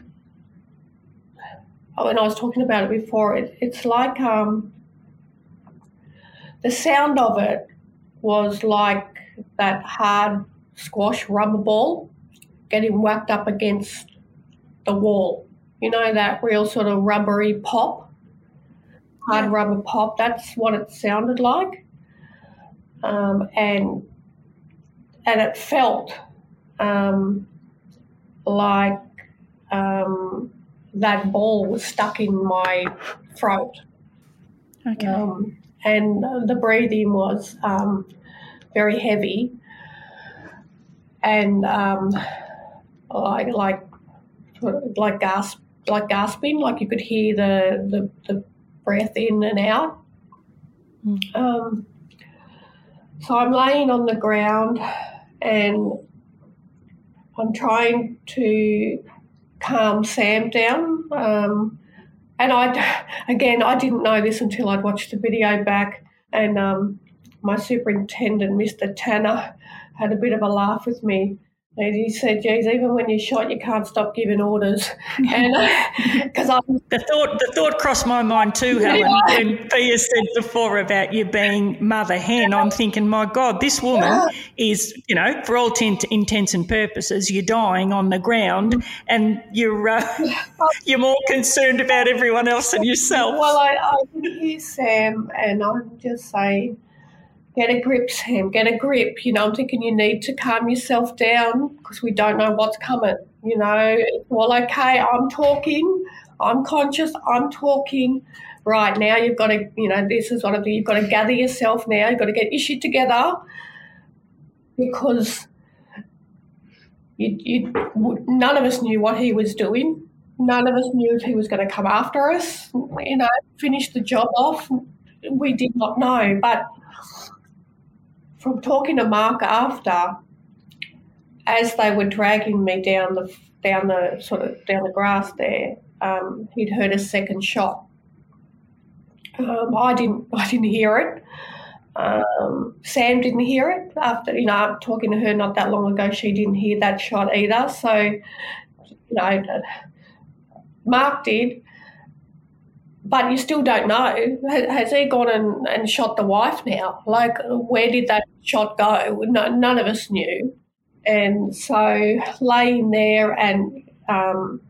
oh, and I was talking about it before, it, it's like um, the sound of it was like that hard squash rubber ball getting whacked up against the wall. You know, that real sort of rubbery pop, hard rubber pop. That's what it sounded like. Um, and and it felt um, like um, that ball was stuck in my throat. Okay. Um, and the breathing was um, very heavy and um, like like like gasp like gasping, like you could hear the the, the breath in and out. Um, so I'm laying on the ground and I'm trying to calm Sam down. Um, and I, again, I didn't know this until I'd watched the video back. And um, my superintendent, Mr. Tanner, had a bit of a laugh with me. And he said, geez, even when you're shot, you can't stop giving orders. And because I The thought, the thought crossed my mind too, Helen, when Pia said before about you being mother hen. I'm thinking, my God, this woman is, you know, for all tent, intents and purposes, you're dying on the ground, and you're uh, you're more concerned about everyone else than yourself. Well, I, I can hear Sam, and I'm just saying, get a grip, Sam, get a grip. You know, I'm thinking you need to calm yourself down because we don't know what's coming. You know, all okay. I'm talking, I'm conscious, I'm talking. Right now, you've got to, you know, this is what I do. You've got to gather yourself now. You've got to get your shit together because you, you, none of us knew what he was doing. None of us knew if he was going to come after us, you know, finish the job off. We did not know. But from talking to Mark after, as they were dragging me down the down the sort of down the grass there, um, he'd heard a second shot. Um, I didn't. I didn't hear it. Um, Sam didn't hear it after you know talking to her not that long ago. She didn't hear that shot either. So you know, Mark did, but you still don't know. Has he gone and, and shot the wife now? Like, where did that shot go? No, none of us knew. And so laying there and um,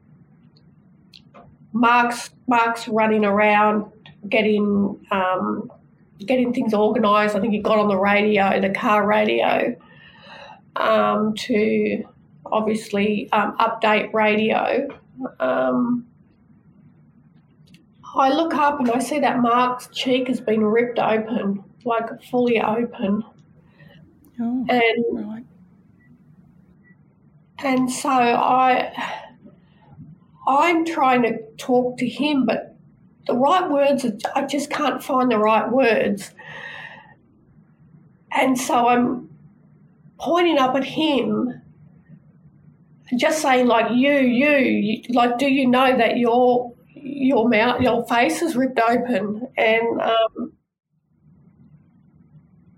Mark's Mark's running around getting um, getting things organised. I think he got on the radio, the car radio, um, to obviously um, update radio. Um, I look up and I see that Mark's cheek has been ripped open, like fully open. Oh, And right. and so I I'm trying to talk to him, but the right words I just can't find the right words. And so I'm pointing up at him, just saying like you, you, you like do you know that your your mouth your face is ripped open and um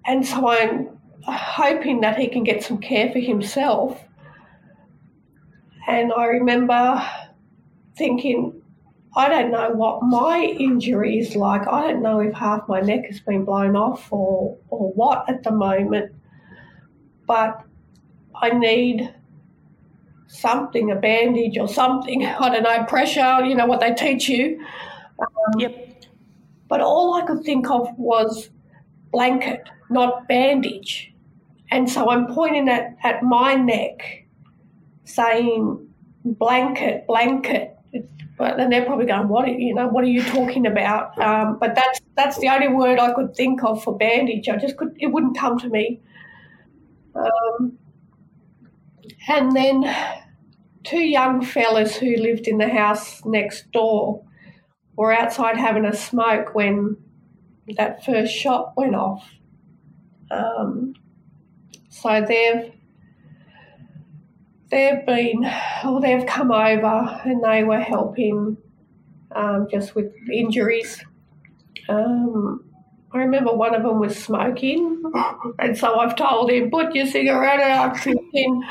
and so I'm hoping that he can get some care for himself. And I remember thinking, I don't know what my injury is like. I don't know if half my neck has been blown off or, or what at the moment, but I need something, a bandage or something. I don't know, pressure, you know, what they teach you. Um, yep. But all I could think of was blanket, not bandage. And so I'm pointing at, at my neck, saying blanket, blanket. But then they're probably going, "What? Are, you know, what are you talking about?" Um, but that's that's the only word I could think of for bandage. I just could, it wouldn't come to me. Um, and then two young fellas who lived in the house next door were outside having a smoke when that first shot went off. Um, so they've they've been, well, they've come over and they were helping um, just with injuries. Um, I remember one of them was smoking, and so I've told him, "Put your cigarette out." Thinking,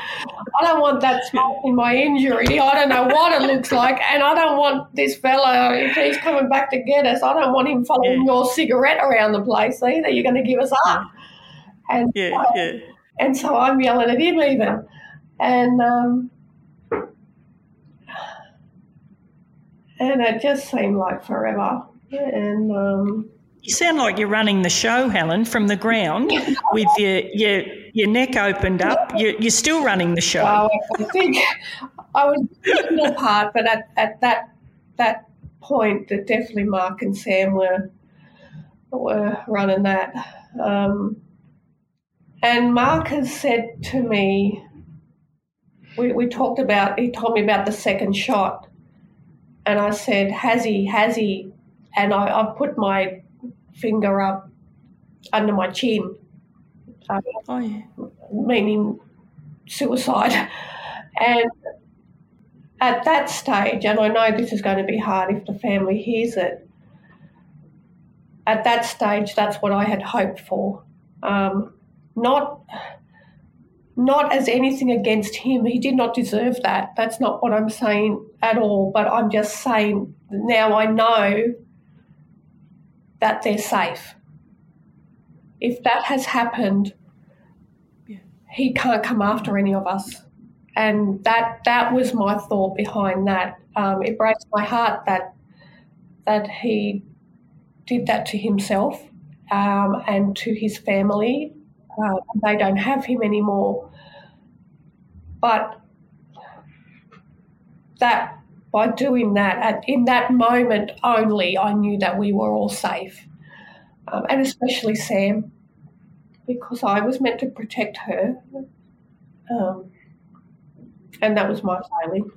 I don't want that smoke in my injury. I don't know what it looks like, and I don't want this fellow if he's coming back to get us. I don't want him following yeah. your cigarette around the place either. You're going to give us up. And yeah, yeah. And so I'm yelling at him even, and um, and it just seemed like forever, and. Um, you sound like you're running the show, Helen, from the ground with your your, your neck opened up. You're, you're still running the show. Well, I think I was a part, but at, at that that point, that definitely Mark and Sam were were running that. Um, and Mark has said to me, we, we talked about, he told me about the second shot. And I said, has he, has he? And I, I put my finger up under my chin, uh, oh, yeah. meaning suicide. And at that stage, and I know this is going to be hard if the family hears it, at that stage, that's what I had hoped for. Um, not not as anything against him. He did not deserve that. That's not what I'm saying at all. But I'm just saying now I know that they're safe. If that has happened, yeah. he can't come after any of us. And that that was my thought behind that. Um, it breaks my heart that that he did that to himself um, and to his family. Uh, they don't have him anymore. But that by doing that, at, in that moment only, I knew that we were all safe, um, and especially Sam, because I was meant to protect her, um, and that was my failing.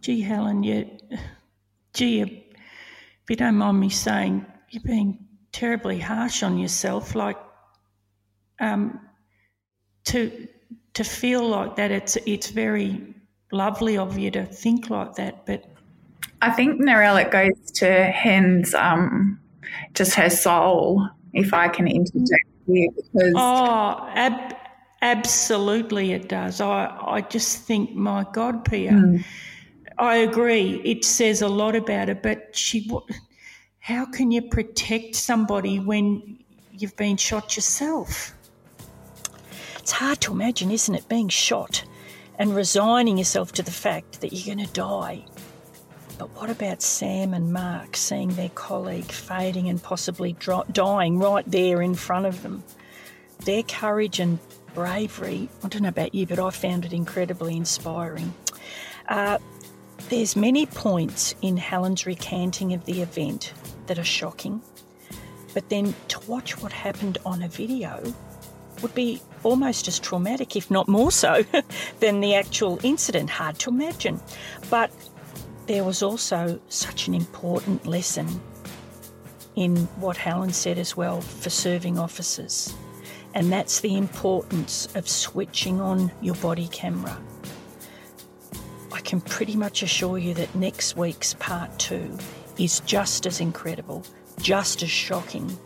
Gee, Helen, you, gee, if you don't mind me saying, you're being terribly harsh on yourself. Like, um, to to feel like that, it's it's very lovely of you to think like that. But I think Narelle, it goes to Hen's um, just her soul, if I can interject here, because oh, ab- absolutely, it does. I I just think, my God, Pia. Mm. I agree. It says a lot about her, but she. How can you protect somebody when you've been shot yourself? It's hard to imagine, isn't it, being shot and resigning yourself to the fact that you're going to die. But what about Sam and Mark seeing their colleague fading and possibly dying right there in front of them? Their courage and bravery, I don't know about you, but I found it incredibly inspiring. Uh, there's many points in Helen's recanting of the event that are shocking, but then to watch what happened on a video would be almost as traumatic, if not more so, than the actual incident. Hard to imagine. But there was also such an important lesson in what Helen said as well for serving officers, and that's the importance of switching on your body camera. I can pretty much assure you that next week's part two is just as incredible, just as shocking,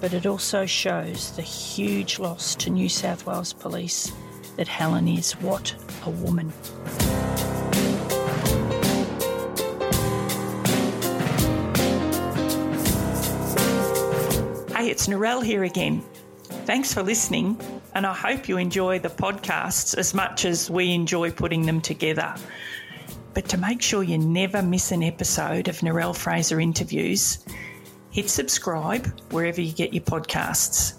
but it also shows the huge loss to New South Wales Police that Helen is. What a woman. Hey, it's Narelle here again. Thanks for listening, and I hope you enjoy the podcasts as much as we enjoy putting them together. But to make sure you never miss an episode of Narelle Fraser interviews, hit subscribe wherever you get your podcasts.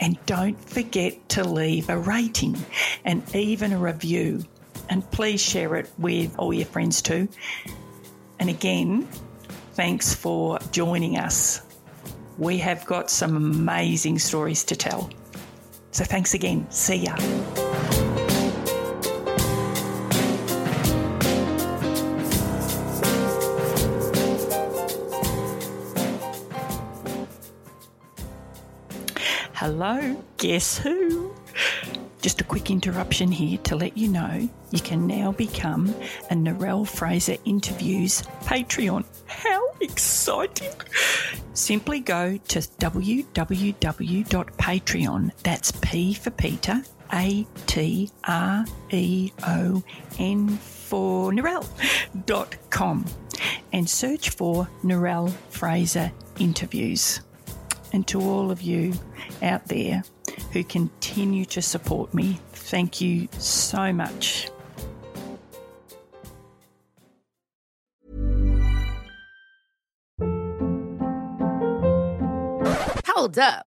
And don't forget to leave a rating and even a review. And please share it with all your friends too. And again, thanks for joining us. We have got some amazing stories to tell. So thanks again. See ya. Hello, guess who? Just a quick interruption here to let you know you can now become a Narelle Fraser Interviews Patreon. How exciting! Simply go to www.patreon, that's P for Peter, A T R E O N for Narelle.com and search for Narelle Fraser Interviews. And to all of you out there who continue to support me, thank you so much. Hold up.